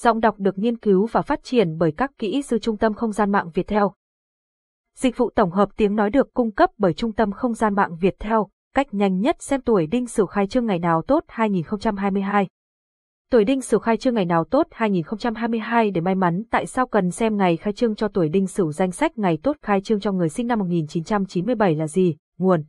Giọng đọc được nghiên cứu và phát triển bởi các kỹ sư Trung tâm Không gian mạng Việt Theo. Dịch vụ tổng hợp tiếng nói được cung cấp bởi Trung tâm Không gian mạng Việt Theo, cách nhanh nhất xem tuổi đinh sửu khai trương ngày nào tốt 2022. Tuổi đinh sửu khai trương ngày nào tốt 2022 để may mắn tại sao cần xem ngày khai trương cho tuổi đinh sửu danh sách ngày tốt khai trương cho người sinh năm 1997 là gì? Nguồn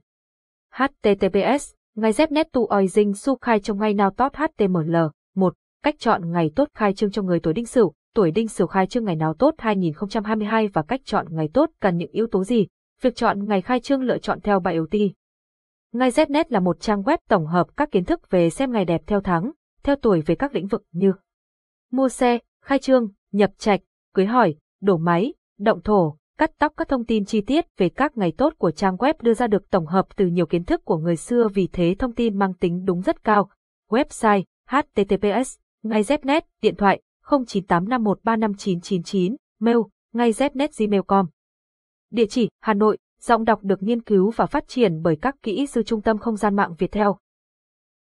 https ngày znet tu oi dinh su khai trong ngày nào tốt html 1 cách chọn ngày tốt khai trương cho người tuổi đinh sửu, tuổi đinh sửu khai trương ngày nào tốt 2022 và cách chọn ngày tốt cần những yếu tố gì. Việc chọn ngày khai trương lựa chọn theo bài yếu ti. Ngay Znet là một trang web tổng hợp các kiến thức về xem ngày đẹp theo tháng, theo tuổi về các lĩnh vực như mua xe, khai trương, nhập trạch, cưới hỏi, đổ máy, động thổ, cắt tóc các thông tin chi tiết về các ngày tốt của trang web đưa ra được tổng hợp từ nhiều kiến thức của người xưa vì thế thông tin mang tính đúng rất cao. Website https ngay Znet, điện thoại 0985135999, mail ngay znet Địa chỉ Hà Nội, giọng đọc được nghiên cứu và phát triển bởi các kỹ sư Trung tâm Không gian mạng Việt Theo.